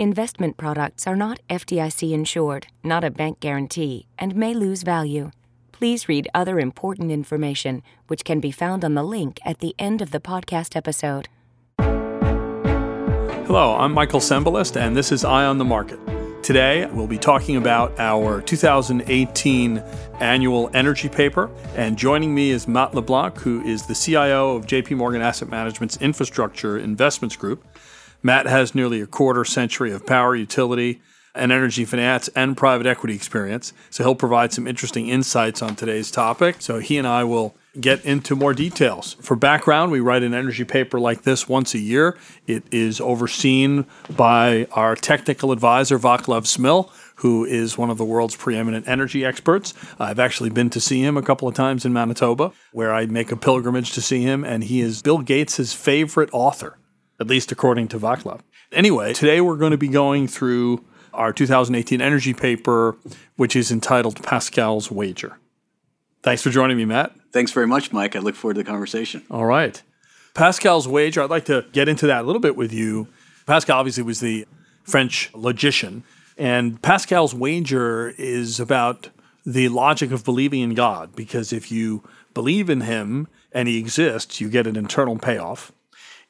Investment products are not FDIC insured, not a bank guarantee, and may lose value. Please read other important information, which can be found on the link at the end of the podcast episode. Hello, I'm Michael Cembalest, and this is Eye on the Market. Today, we'll be talking about our 2018 annual energy paper. And joining me is Matt LeBlanc, who is the CIO of JP Morgan Asset Management's Infrastructure Investments Group. Matt has nearly a quarter century of power, utility, and energy finance and private equity experience. So he'll provide some interesting insights on today's topic. So he and I will get into more details. For background, we write an energy paper like this once a year. It is overseen by our technical advisor, Vaclav Smil, who is one of the world's preeminent energy experts. I've actually been to see him a couple of times in Manitoba, where I make a pilgrimage to see him, and he is Bill Gates' favorite author, at least according to Vaclav. Anyway, today we're going to be going through our 2018 energy paper, which is entitled Pascal's Wager. Thanks for joining me, Matt. Thanks very much, Mike. I look forward to the conversation. All right. Pascal's Wager, I'd like to get into that a little bit with you. Pascal obviously was the French logician, and Pascal's Wager is about the logic of believing in God, because if you believe in him and he exists, you get an internal payoff.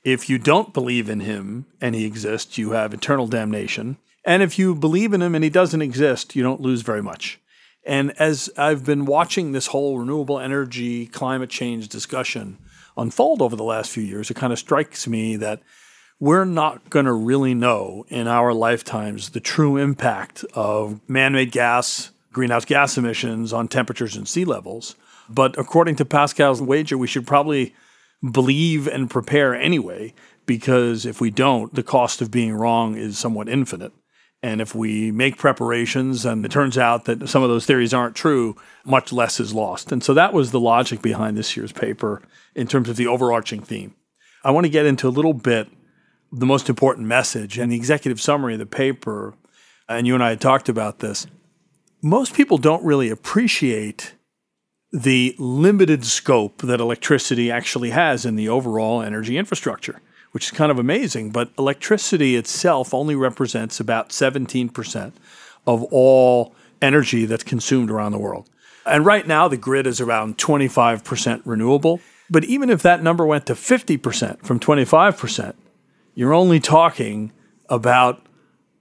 If you don't believe in him and he exists, you have eternal damnation. And if you believe in him and he doesn't exist, you don't lose very much. And as I've been watching this whole renewable energy, climate change discussion unfold over the last few years, it kind of strikes me that we're not going to really know in our lifetimes the true impact of man made gas, greenhouse gas emissions on temperatures and sea levels. But according to Pascal's wager, we should probably believe and prepare anyway, because if we don't, the cost of being wrong is somewhat infinite. And if we make preparations and it turns out that some of those theories aren't true, much less is lost. And so that was the logic behind this year's paper in terms of the overarching theme. I want to get into a little bit the most important message and the executive summary of the paper. And you and I had talked about this. Most people don't really appreciate the limited scope that electricity actually has in the overall energy infrastructure which is kind of amazing. But electricity itself only represents about 17% of all energy that's consumed around the world. And right now, the grid is around 25% renewable. But even if that number went to 50% from 25%, you're only talking about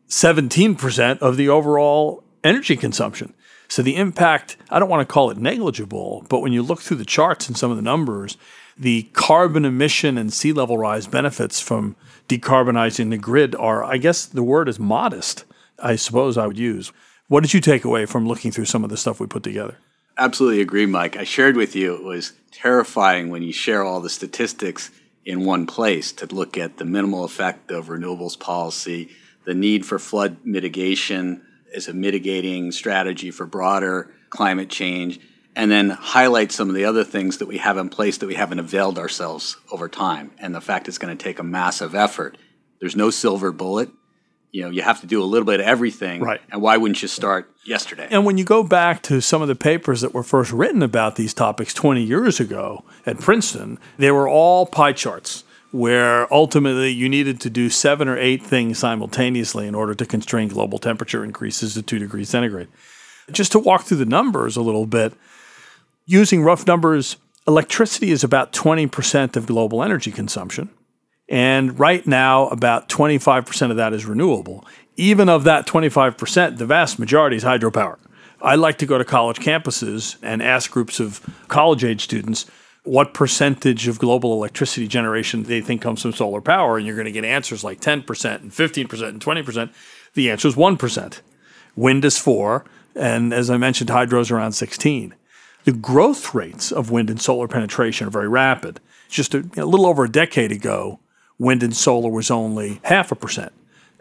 17% of the overall energy consumption. So the impact, I don't want to call it negligible, but when you look through the charts and some of the numbers, the carbon emission and sea level rise benefits from decarbonizing the grid are, I guess the word is modest, I suppose I would use. What did you take away from looking through some of the stuff we put together? Absolutely agree, Mike. I shared with you it was terrifying when you share all the statistics in one place to look at the minimal effect of renewables policy, the need for flood mitigation as a mitigating strategy for broader climate change and then highlight some of the other things that we have in place that we haven't availed ourselves over time. And the fact it's going to take a massive effort. There's no silver bullet. You know, you have to do a little bit of everything. Right. And why wouldn't you start yesterday? And when you go back to some of the papers that were first written about these topics 20 years ago at Princeton, they were all pie charts where ultimately you needed to do seven or eight things simultaneously in order to constrain global temperature increases to two degrees centigrade. Just to walk through the numbers a little bit, using rough numbers, electricity is about 20% of global energy consumption. And right now, about 25% of that is renewable. Even of that 25%, the vast majority is hydropower. I like to go to college campuses and ask groups of college age students what percentage of global electricity generation they think comes from solar power. And you're going to get answers like 10% and 15% and 20%. The answer is 1%. Wind is 4 And as I mentioned, hydro is around 16 the growth rates of wind and solar penetration are very rapid. Just a, a little over a decade ago, wind and solar was only half a percent,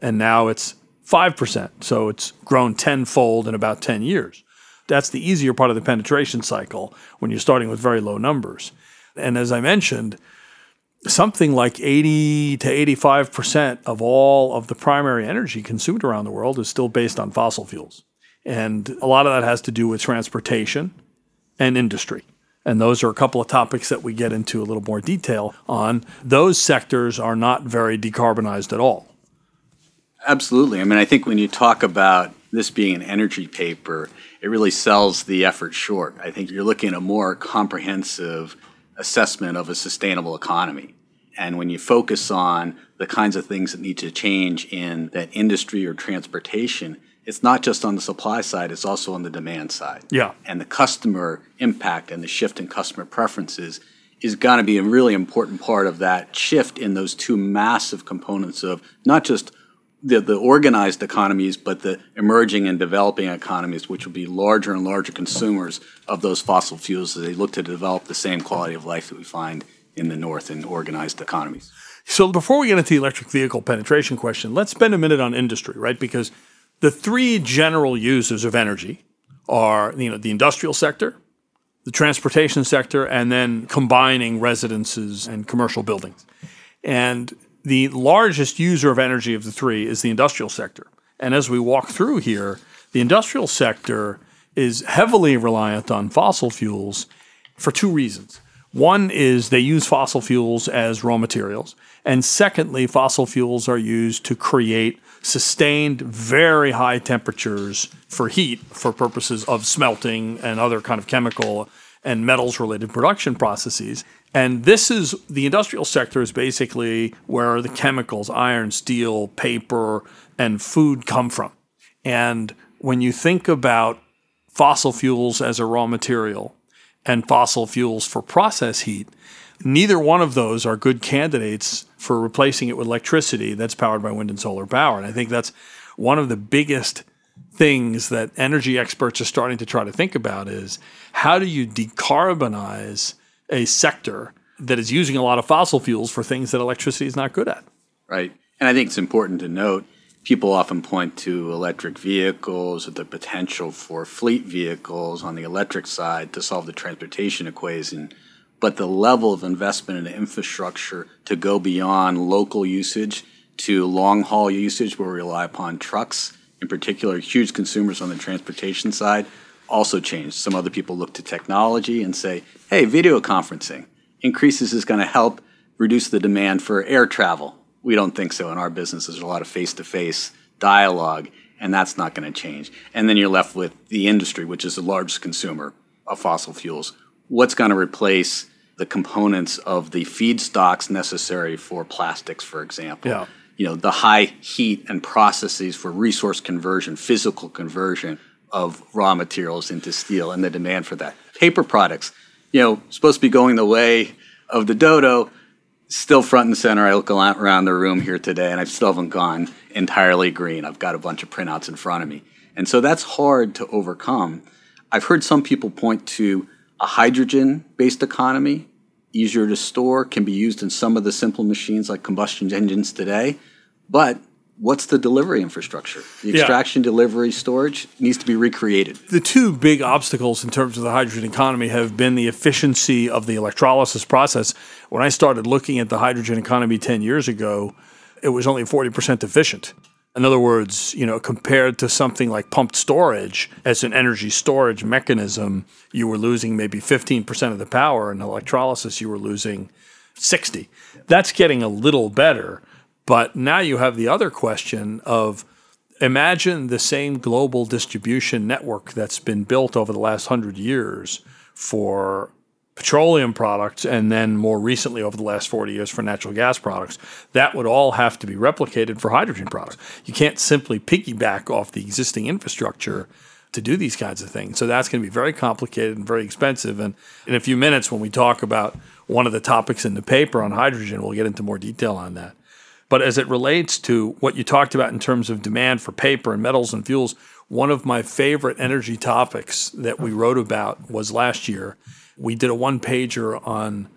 and now it's 5%. So it's grown tenfold in about 10 years. That's the easier part of the penetration cycle when you're starting with very low numbers. And as I mentioned, something like 80 to 85% of all of the primary energy consumed around the world is still based on fossil fuels. And a lot of that has to do with transportation and industry. And those are a couple of topics that we get into a little more detail on. Those sectors are not very decarbonized at all. Absolutely. I mean, I think when you talk about this being an energy paper, it really sells the effort short. I think you're looking at a more comprehensive assessment of a sustainable economy. And when you focus on the kinds of things that need to change in that industry or transportation, it's not just on the supply side, it's also on the demand side. Yeah. And the customer impact and the shift in customer preferences is going to be a really important part of that shift in those two massive components of not just the, the organized economies, but the emerging and developing economies, which will be larger and larger consumers of those fossil fuels as they look to develop the same quality of life that we find in the North in organized economies. So before we get into the electric vehicle penetration question, let's spend a minute on industry, right? Because the three general users of energy are you know the industrial sector, the transportation sector, and then combining residences and commercial buildings. And the largest user of energy of the three is the industrial sector. And as we walk through here, the industrial sector is heavily reliant on fossil fuels for two reasons. One is they use fossil fuels as raw materials. And secondly, fossil fuels are used to create sustained, very high temperatures for heat for purposes of smelting and other kind of chemical and metals related production processes. And this is the industrial sector is basically where the chemicals, iron, steel, paper, and food come from. And when you think about fossil fuels as a raw material and fossil fuels for process heat, neither one of those are good candidates for replacing it with electricity that's powered by wind and solar power. And I think that's one of the biggest things that energy experts are starting to try to think about is how do you decarbonize a sector that is using a lot of fossil fuels for things that electricity is not good at. Right. And I think it's important to note people often point to electric vehicles or the potential for fleet vehicles on the electric side to solve the transportation equation. But the level of investment in infrastructure to go beyond local usage to long haul usage, where we rely upon trucks, in particular, huge consumers on the transportation side, also changed. Some other people look to technology and say, hey, video conferencing increases is going to help reduce the demand for air travel. We don't think so in our business. There's a lot of face to face dialogue, and that's not going to change. And then you're left with the industry, which is the largest consumer of fossil fuels. What's going to replace the components of the feedstocks necessary for plastics, for example? Yeah. You know, the high heat and processes for resource conversion, physical conversion of raw materials into steel and the demand for that. Paper products, you know, supposed to be going the way of the dodo, still front and center. I look around the room here today and I still haven't gone entirely green. I've got a bunch of printouts in front of me. And so that's hard to overcome. I've heard some people point to a hydrogen based economy, easier to store, can be used in some of the simple machines like combustion engines today. But what's the delivery infrastructure? The Yeah. extraction, delivery, storage needs to be recreated. The two big obstacles in terms of the hydrogen economy have been the efficiency of the electrolysis process. When I started looking at the hydrogen economy 10 years ago, it was only 40% efficient. In other words, you know, compared to something like pumped storage as an energy storage mechanism, you were losing maybe 15% of the power in electrolysis you were losing 60. That's getting a little better, but now you have the other question of imagine the same global distribution network that's been built over the last 100 years for petroleum products and then more recently over the last 40 years for natural gas products. That would all have to be replicated for hydrogen products. You can't simply piggyback off the existing infrastructure to do these kinds of things. So that's going to be very complicated and very expensive. And in a few minutes when we talk about one of the topics in the paper on hydrogen we'll get into more detail on that but as it relates to what you talked about in terms of demand for paper and metals and fuels, one of my favorite energy topics that we wrote about was last year. We did a one pager on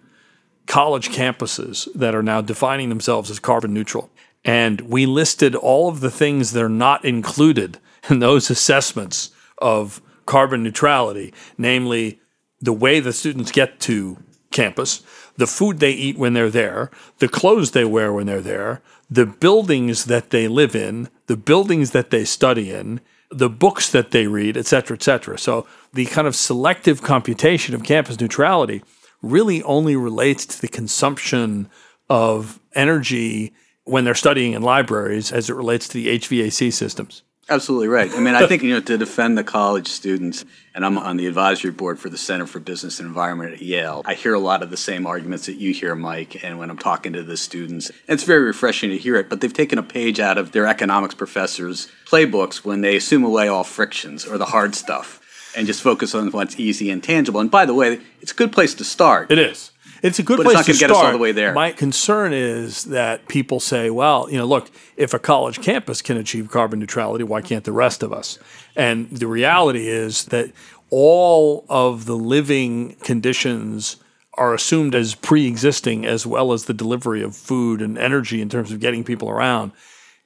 college campuses that are now defining themselves as carbon neutral. And we listed all of the things that are not included in those assessments of carbon neutrality, namely the way the students get to campus, the food they eat when they're there, the clothes they wear when they're there, the buildings that they live in, the buildings that they study in, the books that they read, et cetera, et cetera. So the kind of selective computation of campus neutrality really only relates to the consumption of energy when they're studying in libraries as it relates to the HVAC systems. Absolutely right. I mean, I think, you know, to defend the college students, and I'm on the advisory board for the Center for Business and Environment at Yale, I hear a lot of the same arguments that you hear, Mike, and when I'm talking to the students, it's very refreshing to hear it, but they've taken a page out of their economics professors' playbooks when they assume away all frictions or the hard stuff and just focus on what's easy and tangible. And by the way, it's a good place to start. It is. It's a good but place it's not to start. get us all the way there. My concern is that people say, well, you know, look, if a college campus can achieve carbon neutrality, why can't the rest of us? And the reality is that all of the living conditions are assumed as pre-existing as well as the delivery of food and energy in terms of getting people around.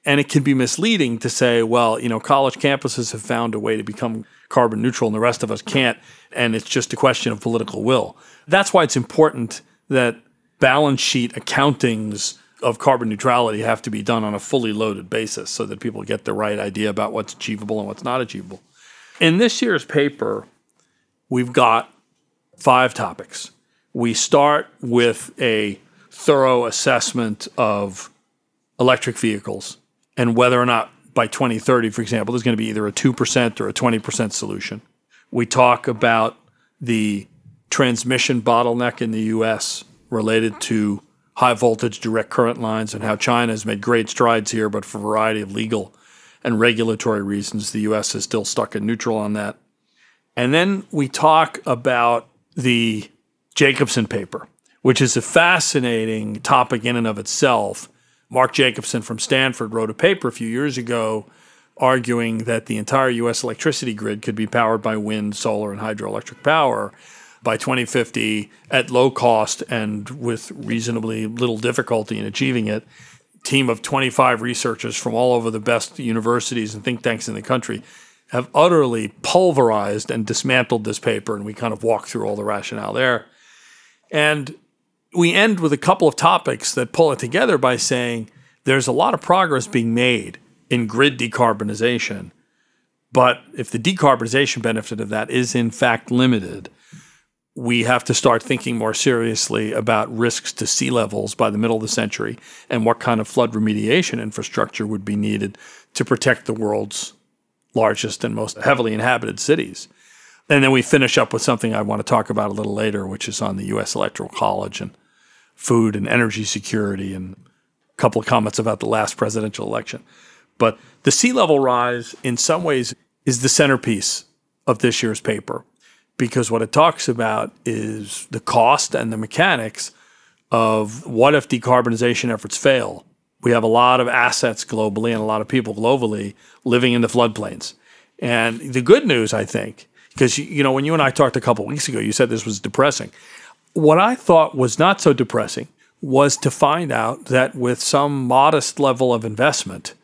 And it can be misleading to say, well, you know, college campuses have found a way to become carbon neutral and the rest of us can't. And it's just a question of political will. That's why it's important that balance sheet accountings of carbon neutrality have to be done on a fully loaded basis so that people get the right idea about what's achievable and what's not achievable. In this year's paper, we've got five topics. We start with a thorough assessment of electric vehicles and whether or not by 2030, for example, there's going to be either a 2% or a 20% solution. We talk about the transmission bottleneck in the US related to high voltage direct current lines and how China has made great strides here, but for a variety of legal and regulatory reasons, the US is still stuck in neutral on that. And then we talk about the Jacobson paper, which is a fascinating topic in and of itself. Mark Jacobson from Stanford wrote a paper a few years ago arguing that the entire US electricity grid could be powered by wind, solar, and hydroelectric power by 2050 at low cost and with reasonably little difficulty in achieving it. Team of 25 researchers from all over the best universities and think tanks in the country have utterly pulverized and dismantled this paper, and we kind of walk through all the rationale there. And we end with a couple of topics that pull it together by saying there's a lot of progress being made in grid decarbonization. But if the decarbonization benefit of that is in fact limited, we have to start thinking more seriously about risks to sea levels by the middle of the century and what kind of flood remediation infrastructure would be needed to protect the world's largest and most heavily inhabited cities. And then we finish up with something I want to talk about a little later, which is on the U.S. Electoral College and food and energy security and a couple of comments about the last presidential election. But the sea level rise, in some ways, is the centerpiece of this year's paper because what it talks about is the cost and the mechanics of what if decarbonization efforts fail. We have a lot of assets globally and a lot of people globally living in the floodplains. And the good news, I think, because you know when you and I talked a couple weeks ago, you said this was depressing. What I thought was not so depressing was to find out that with some modest level of investment,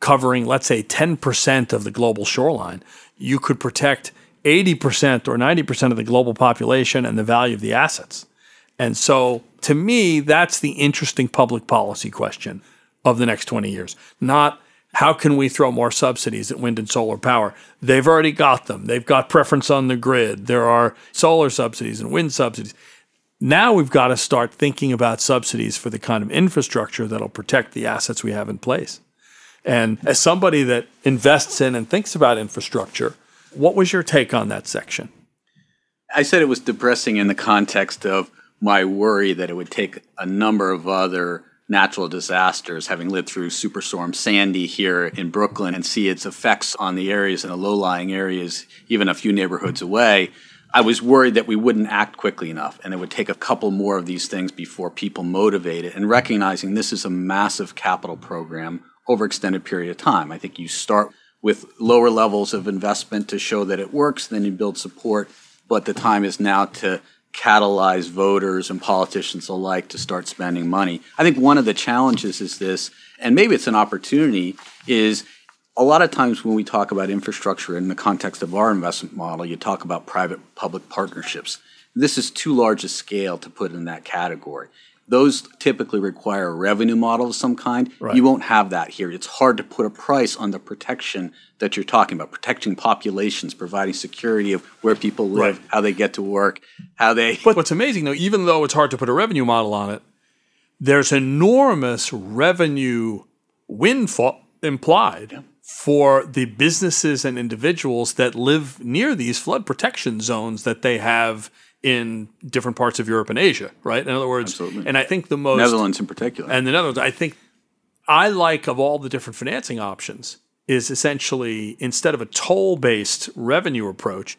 covering let's say 10% of the global shoreline, you could protect 80% or 90% of the global population and the value of the assets. And so, to me, that's the interesting public policy question of the next 20 years. Not how can we throw more subsidies at wind and solar power? They've already got them. They've got preference on the grid. There are solar subsidies and wind subsidies. Now we've got to start thinking about subsidies for the kind of infrastructure that'll protect the assets we have in place. And as somebody that invests in and thinks about infrastructure, what was your take on that section? I said it was depressing in the context of my worry that it would take a number of other natural disasters, having lived through Superstorm Sandy here in Brooklyn and see its effects on the areas and the low lying areas, even a few neighborhoods away. I was worried that we wouldn't act quickly enough and it would take a couple more of these things before people motivated and recognizing this is a massive capital program over extended period of time. I think you start with lower levels of investment to show that it works, then you build support, but the time is now to catalyze voters and politicians alike to start spending money. I think one of the challenges is this, and maybe it's an opportunity, is a lot of times when we talk about infrastructure in the context of our investment model, you talk about private public partnerships. This is too large a scale to put in that category. Those typically require a revenue model of some kind. Right. You won't have that here. It's hard to put a price on the protection that you're talking about, protecting populations, providing security of where people live, Right. how they get to work, how they. But what's amazing, though, even though it's hard to put a revenue model on it, there's enormous revenue windfall implied for the businesses and individuals that live near these flood protection zones that they have in different parts of Europe and Asia, right? In other words, Absolutely. and I think the most Netherlands in particular. and the Netherlands, I think I like of all the different financing options is essentially instead of a toll based revenue approach,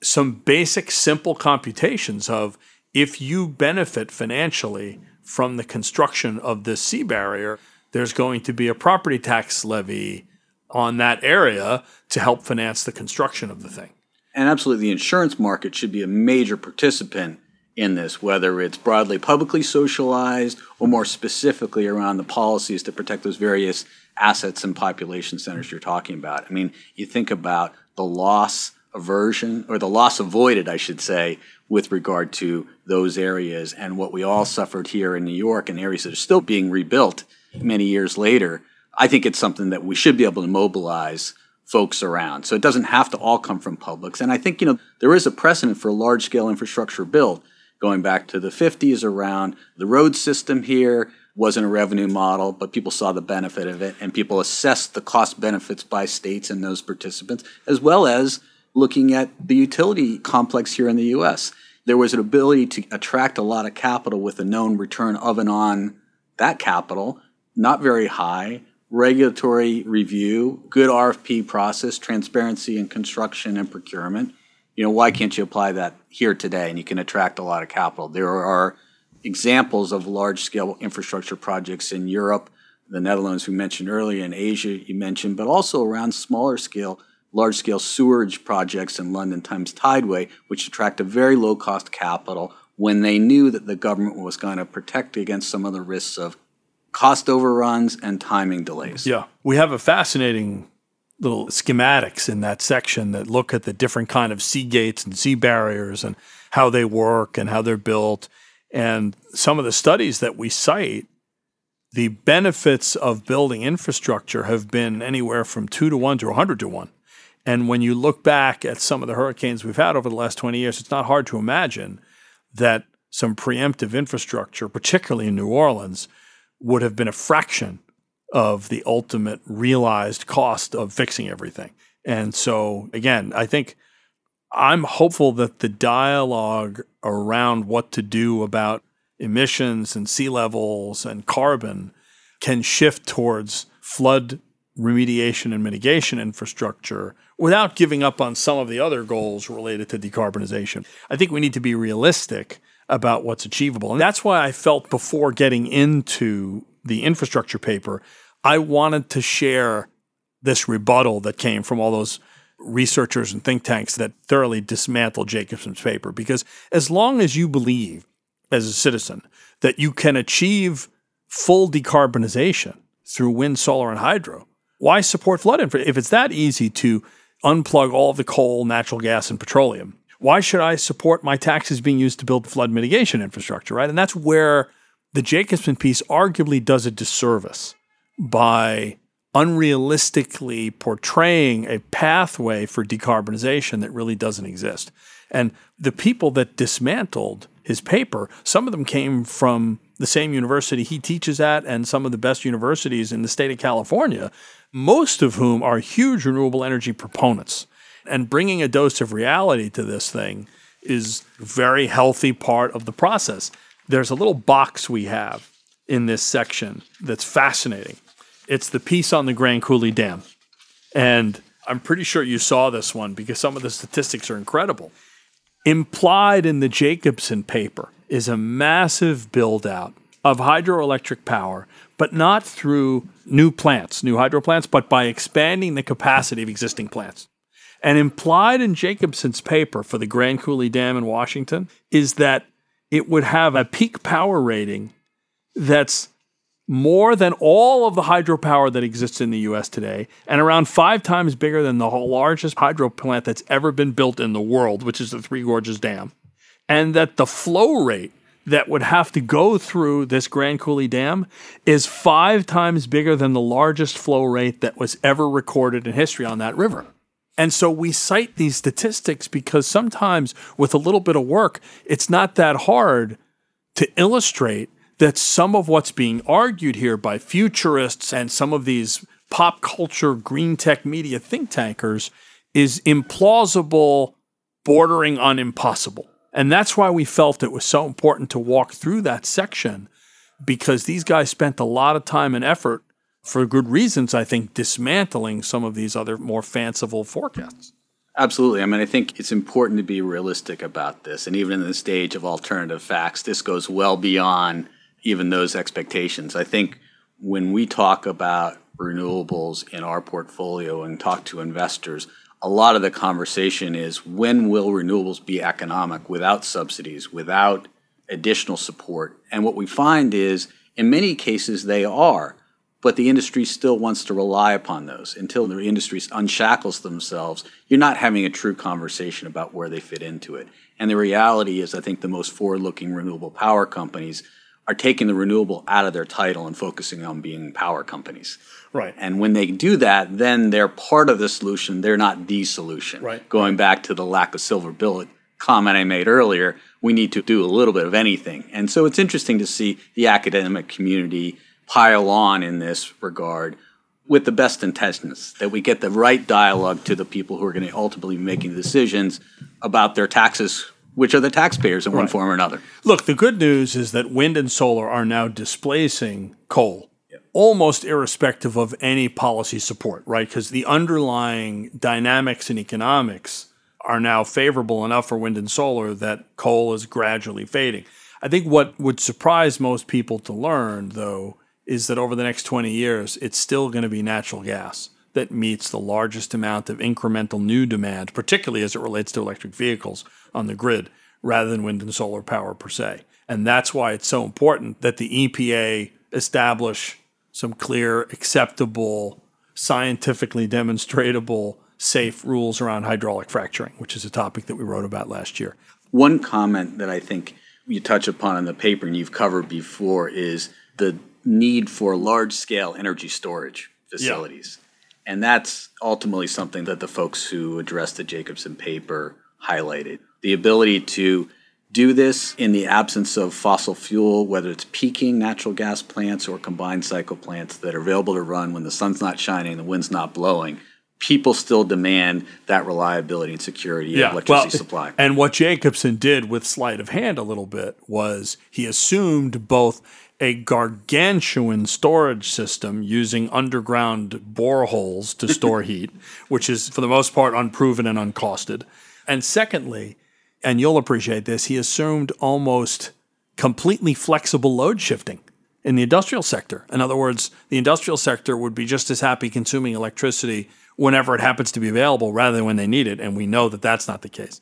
some basic simple computations of if you benefit financially from the construction of this sea barrier, there's going to be a property tax levy on that area to help finance the construction of the thing. And absolutely, the insurance market should be a major participant in this, whether it's broadly publicly socialized or more specifically around the policies to protect those various assets and population centers you're talking about. I mean, you think about the loss aversion, or the loss avoided, I should say, with regard to those areas and what we all suffered here in New York and areas that are still being rebuilt many years later. I think it's something that we should be able to mobilize folks around. So it doesn't have to all come from publics. And I think, you know, there is a precedent for large scale infrastructure build going back to the 50s around the road system here wasn't a revenue model, but people saw the benefit of it and people assessed the cost benefits by states and those participants, as well as looking at the utility complex here in the US. There was an ability to attract a lot of capital with a known return of and on that capital, not very high, regulatory review, good RFP process, transparency in construction and procurement. You know, why can't you apply that here today and you can attract a lot of capital? There are examples of large scale infrastructure projects in Europe, the Netherlands, we mentioned earlier, in Asia, you mentioned, but also around smaller scale, large scale sewerage projects in London Thames Tideway, which attract a very low cost capital when they knew that the government was going to protect against some of the risks of cost overruns and timing delays. Yeah. We have a fascinating little schematics in that section that look at the different kind of sea gates and sea barriers and how they work and how they're built. And some of the studies that we cite, the benefits of building infrastructure have been anywhere from two to one to 100 to one. And when you look back at some of the hurricanes we've had over the last 20 years, it's not hard to imagine that some preemptive infrastructure, particularly in New Orleans, would have been a fraction of the ultimate realized cost of fixing everything. And so, again, I think I'm hopeful that the dialogue around what to do about emissions and sea levels and carbon can shift towards flood remediation and mitigation infrastructure without giving up on some of the other goals related to decarbonization. I think we need to be realistic about what's achievable. And that's why I felt before getting into the infrastructure paper, I wanted to share this rebuttal that came from all those researchers and think tanks that thoroughly dismantled Jacobson's paper. Because as long as you believe as a citizen that you can achieve full decarbonization through wind, solar, and hydro, why support flood infrastructure? If it's that easy to unplug all the coal, natural gas, and petroleum, why should I support my taxes being used to build flood mitigation infrastructure, right? And that's where the Jacobson piece arguably does a disservice by unrealistically portraying a pathway for decarbonization that really doesn't exist. And the people that dismantled his paper, some of them came from the same university he teaches at and some of the best universities in the state of California, most of whom are huge renewable energy proponents. And bringing a dose of reality to this thing is a very healthy part of the process. There's a little box we have in this section that's fascinating. It's the piece on the Grand Coulee Dam. And I'm pretty sure you saw this one because some of the statistics are incredible. Implied in the Jacobson paper is a massive build out of hydroelectric power, but not through new plants, new hydro plants, but by expanding the capacity of existing plants. And implied in Jacobson's paper for the Grand Coulee Dam in Washington is that it would have a peak power rating that's more than all of the hydropower that exists in the US today, and around five times bigger than the largest hydro plant that's ever been built in the world, which is the Three Gorges Dam. And that the flow rate that would have to go through this Grand Coulee Dam is five times bigger than the largest flow rate that was ever recorded in history on that river. And so we cite these statistics because sometimes with a little bit of work, it's not that hard to illustrate that some of what's being argued here by futurists and some of these pop culture green tech media think tankers is implausible, bordering on impossible. And that's why we felt it was so important to walk through that section because these guys spent a lot of time and effort for good reasons, I think, dismantling some of these other more fanciful forecasts. Absolutely. I mean, I think it's important to be realistic about this. And even in the stage of alternative facts, this goes well beyond even those expectations. I think when we talk about renewables in our portfolio and talk to investors, a lot of the conversation is when will renewables be economic without subsidies, without additional support? And what we find is in many cases they are, but the industry still wants to rely upon those. Until the industry unshackles themselves, you're not having a true conversation about where they fit into it. And the reality is, I think the most forward looking renewable power companies are taking the renewable out of their title and focusing on being power companies. Right. And when they do that, then they're part of the solution. They're not the solution. Right. Going back to the lack of silver bullet comment I made earlier, we need to do a little bit of anything. And so it's interesting to see the academic community pile on in this regard with the best intentions, that we get the right dialogue to the people who are going to ultimately be making decisions about their taxes which are the taxpayers in one form or another. Look, the good news is that wind and solar are now displacing coal. Almost irrespective of any policy support, right? Because the underlying dynamics and economics are now favorable enough for wind and solar that coal is gradually fading. I think what would surprise most people to learn, though, is that over the next 20 years, it's still going to be natural gas that meets the largest amount of incremental new demand, particularly as it relates to electric vehicles on the grid, rather than wind and solar power per se. And that's why it's so important that the EPA establish some clear, acceptable, scientifically demonstrable, safe rules around hydraulic fracturing, which is a topic that we wrote about last year. One comment that I think you touch upon in the paper and you've covered before is the need for large scale energy storage facilities. And that's ultimately something that the folks who addressed the Jacobson paper highlighted. The ability to do this in the absence of fossil fuel, whether it's peaking natural gas plants or combined cycle plants that are available to run when the sun's not shining, the wind's not blowing. People still demand that reliability and security of electricity well, supply. And what Jacobson did with sleight of hand a little bit was he assumed both a gargantuan storage system using underground boreholes to store heat, which is for the most part unproven and uncosted. And secondly, and you'll appreciate this, he assumed almost completely flexible load shifting in the industrial sector. In other words, the industrial sector would be just as happy consuming electricity whenever it happens to be available rather than when they need it. And we know that that's not the case.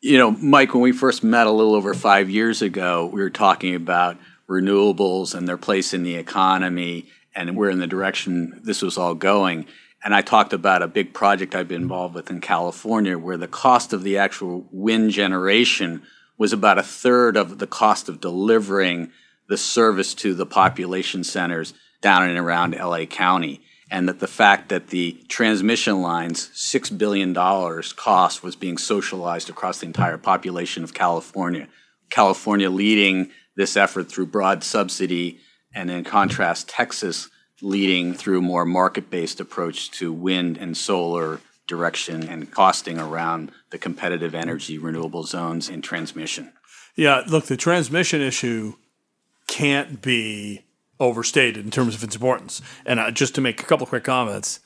You know, Mike, when we first met a little over five years ago, we were talking about renewables and their place in the economy and where in the direction this was all going. And I talked about a big project I've been involved with in California where the cost of the actual wind generation was about a third of the cost of delivering the service to the population centers down and around LA County. And that the fact that the transmission lines, $6 billion cost, was being socialized across the entire population of California. California leading this effort through broad subsidy, and in contrast, Texas leading through more market-based approach to wind and solar direction and costing around the competitive energy renewable zones in transmission. Yeah, look, the transmission issue can't be overstated in terms of its importance. And uh, just to make a couple quick comments.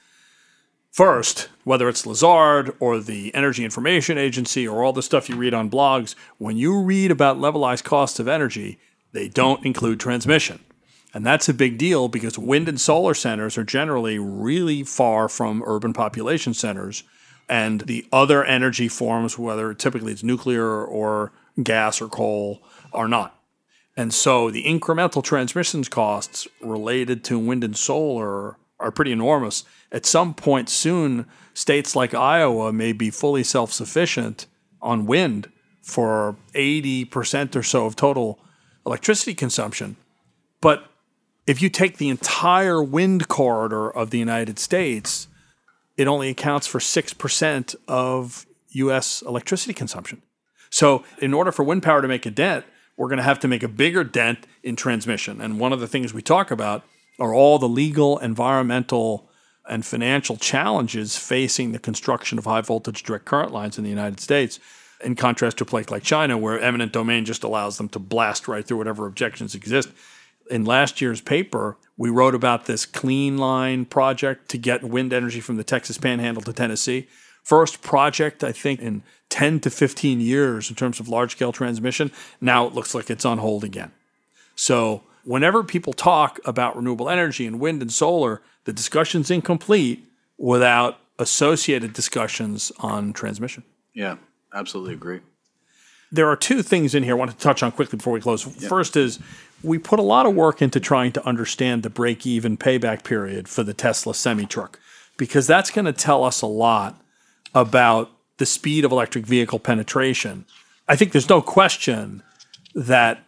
First, whether it's Lazard or the Energy Information Agency or all the stuff you read on blogs, when you read about levelized costs of energy, they don't include transmission. And that's a big deal because wind and solar centers are generally really far from urban population centers. And the other energy forms, whether typically it's nuclear or gas or coal, are not. And so the incremental transmissions costs related to wind and solar are pretty enormous. At some point soon, states like Iowa may be fully self sufficient on wind for 80% or so of total electricity consumption. But if you take the entire wind corridor of the United States, it only accounts for 6% of US electricity consumption. So, in order for wind power to make a dent, we're going to have to make a bigger dent in transmission. And one of the things we talk about are all the legal, environmental, and financial challenges facing the construction of high voltage direct current lines in the United States, in contrast to a place like China, where eminent domain just allows them to blast right through whatever objections exist. In last year's paper, we wrote about this clean line project to get wind energy from the Texas panhandle to Tennessee. First project, I think, in 10 to 15 years in terms of large scale transmission. Now it looks like it's on hold again. So, whenever people talk about renewable energy and wind and solar, the discussion's incomplete without associated discussions on transmission. Yeah, absolutely agree. There are two things in here I want to touch on quickly before we close. Yep. First is we put a lot of work into trying to understand the break even payback period for the Tesla semi truck because that's going to tell us a lot about the speed of electric vehicle penetration. I think there's no question that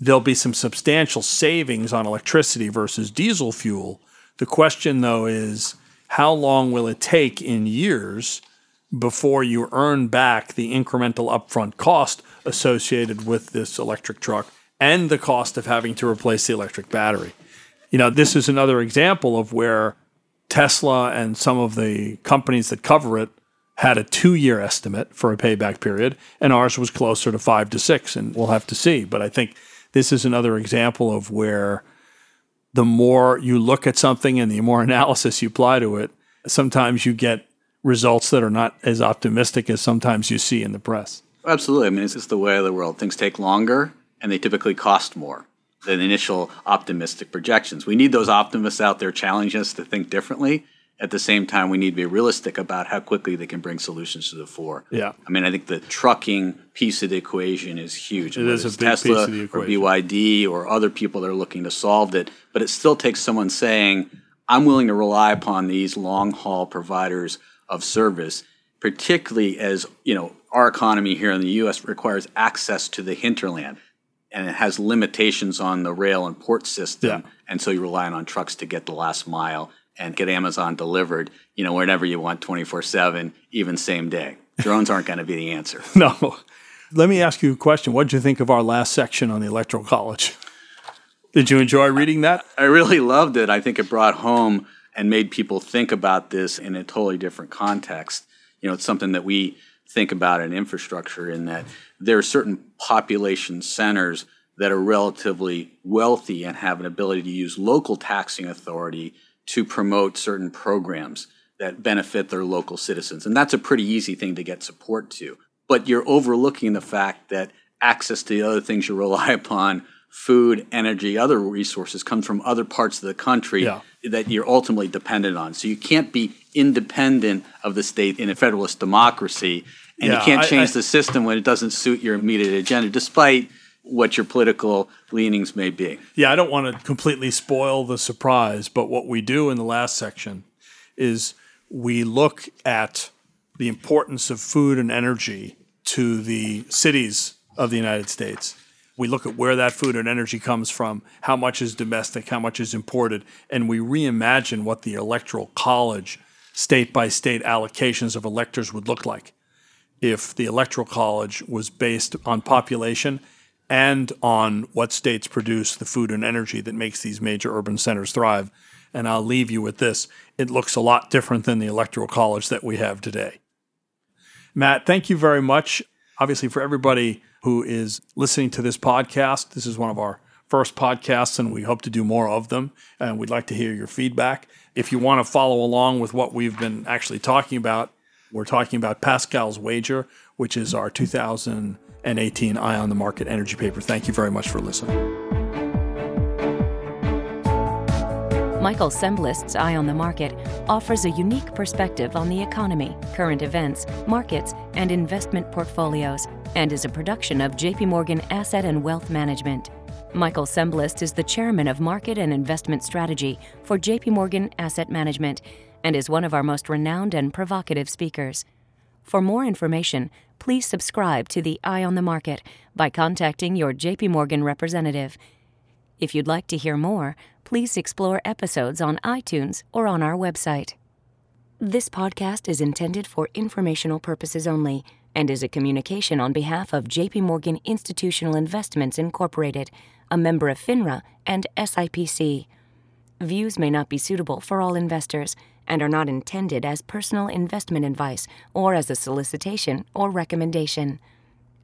there'll be some substantial savings on electricity versus diesel fuel. The question, though, is how long will it take in years before you earn back the incremental upfront cost associated with this electric truck and the cost of having to replace the electric battery? You know, this is another example of where Tesla and some of the companies that cover it had a two year estimate for a payback period, and ours was closer to five to six, and we'll have to see. But I think this is another example of where the more you look at something and the more analysis you apply to it, sometimes you get results that are not as optimistic as sometimes you see in the press. Absolutely. I mean, it's just the way of the world. Things take longer and they typically cost more than initial optimistic projections. We need those optimists out there challenging us to think differently at the same time, we need to be realistic about how quickly they can bring solutions to the fore. Yeah. I mean, I think the trucking piece of the equation is huge. It is a big Tesla piece of the equation. Or BYD or other people that are looking to solve it, but it still takes someone saying, I'm willing to rely upon these long haul providers of service, particularly as, you know, our economy here in the US requires access to the hinterland and it has limitations on the rail and port system. Yeah. And so you're relying on trucks to get the last mile and get Amazon delivered, you know, whenever you want 24 7, even same day. Drones aren't going to be the answer. No. Let me ask you a question. What did you think of our last section on the Electoral College? Did you enjoy reading that? I really loved it. I think it brought home and made people think about this in a totally different context. You know, it's something that we think about in infrastructure in that there are certain population centers that are relatively wealthy and have an ability to use local taxing authority to promote certain programs that benefit their local citizens. And that's a pretty easy thing to get support to. But you're overlooking the fact that access to the other things you rely upon, food, energy, other resources, come from other parts of the country yeah. that you're ultimately dependent on. So you can't be independent of the state in a federalist democracy. And yeah, you can't change I, I, the system when it doesn't suit your immediate agenda, despite what your political leanings may be. Yeah, I don't want to completely spoil the surprise, but what we do in the last section is we look at the importance of food and energy to the cities of the United States. We look at where that food and energy comes from, how much is domestic, how much is imported, and we reimagine what the electoral college state by state allocations of electors would look like if the electoral college was based on population and on what states produce the food and energy that makes these major urban centers thrive. And I'll leave you with this it looks a lot different than the electoral college that we have today. Matt, thank you very much. Obviously, for everybody who is listening to this podcast, this is one of our first podcasts, and we hope to do more of them. And we'd like to hear your feedback. If you want to follow along with what we've been actually talking about, we're talking about Pascal's Wager, which is our 2000- and 18 Eye on the Market Energy Paper. Thank you very much for listening. Michael Cembalest's Eye on the Market offers a unique perspective on the economy, current events, markets, and investment portfolios, and is a production of JP Morgan Asset and Wealth Management. Michael Cembalest is the chairman of Market and Investment Strategy for JP Morgan Asset Management and is one of our most renowned and provocative speakers. For more information, please subscribe to the Eye on the Market by contacting your JP Morgan representative. If you'd like to hear more, please explore episodes on iTunes or on our website. This podcast is intended for informational purposes only and is a communication on behalf of JP Morgan Institutional Investments Incorporated, a member of FINRA and SIPC. Views may not be suitable for all investors and are not intended as personal investment advice or as a solicitation or recommendation.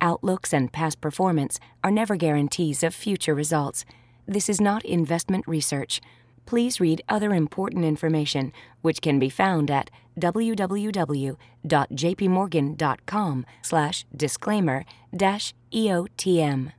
Outlooks and past performance are never guarantees of future results. This is not investment research. Please read other important information which can be found at www.jpmorgan.com/disclaimer-eotm.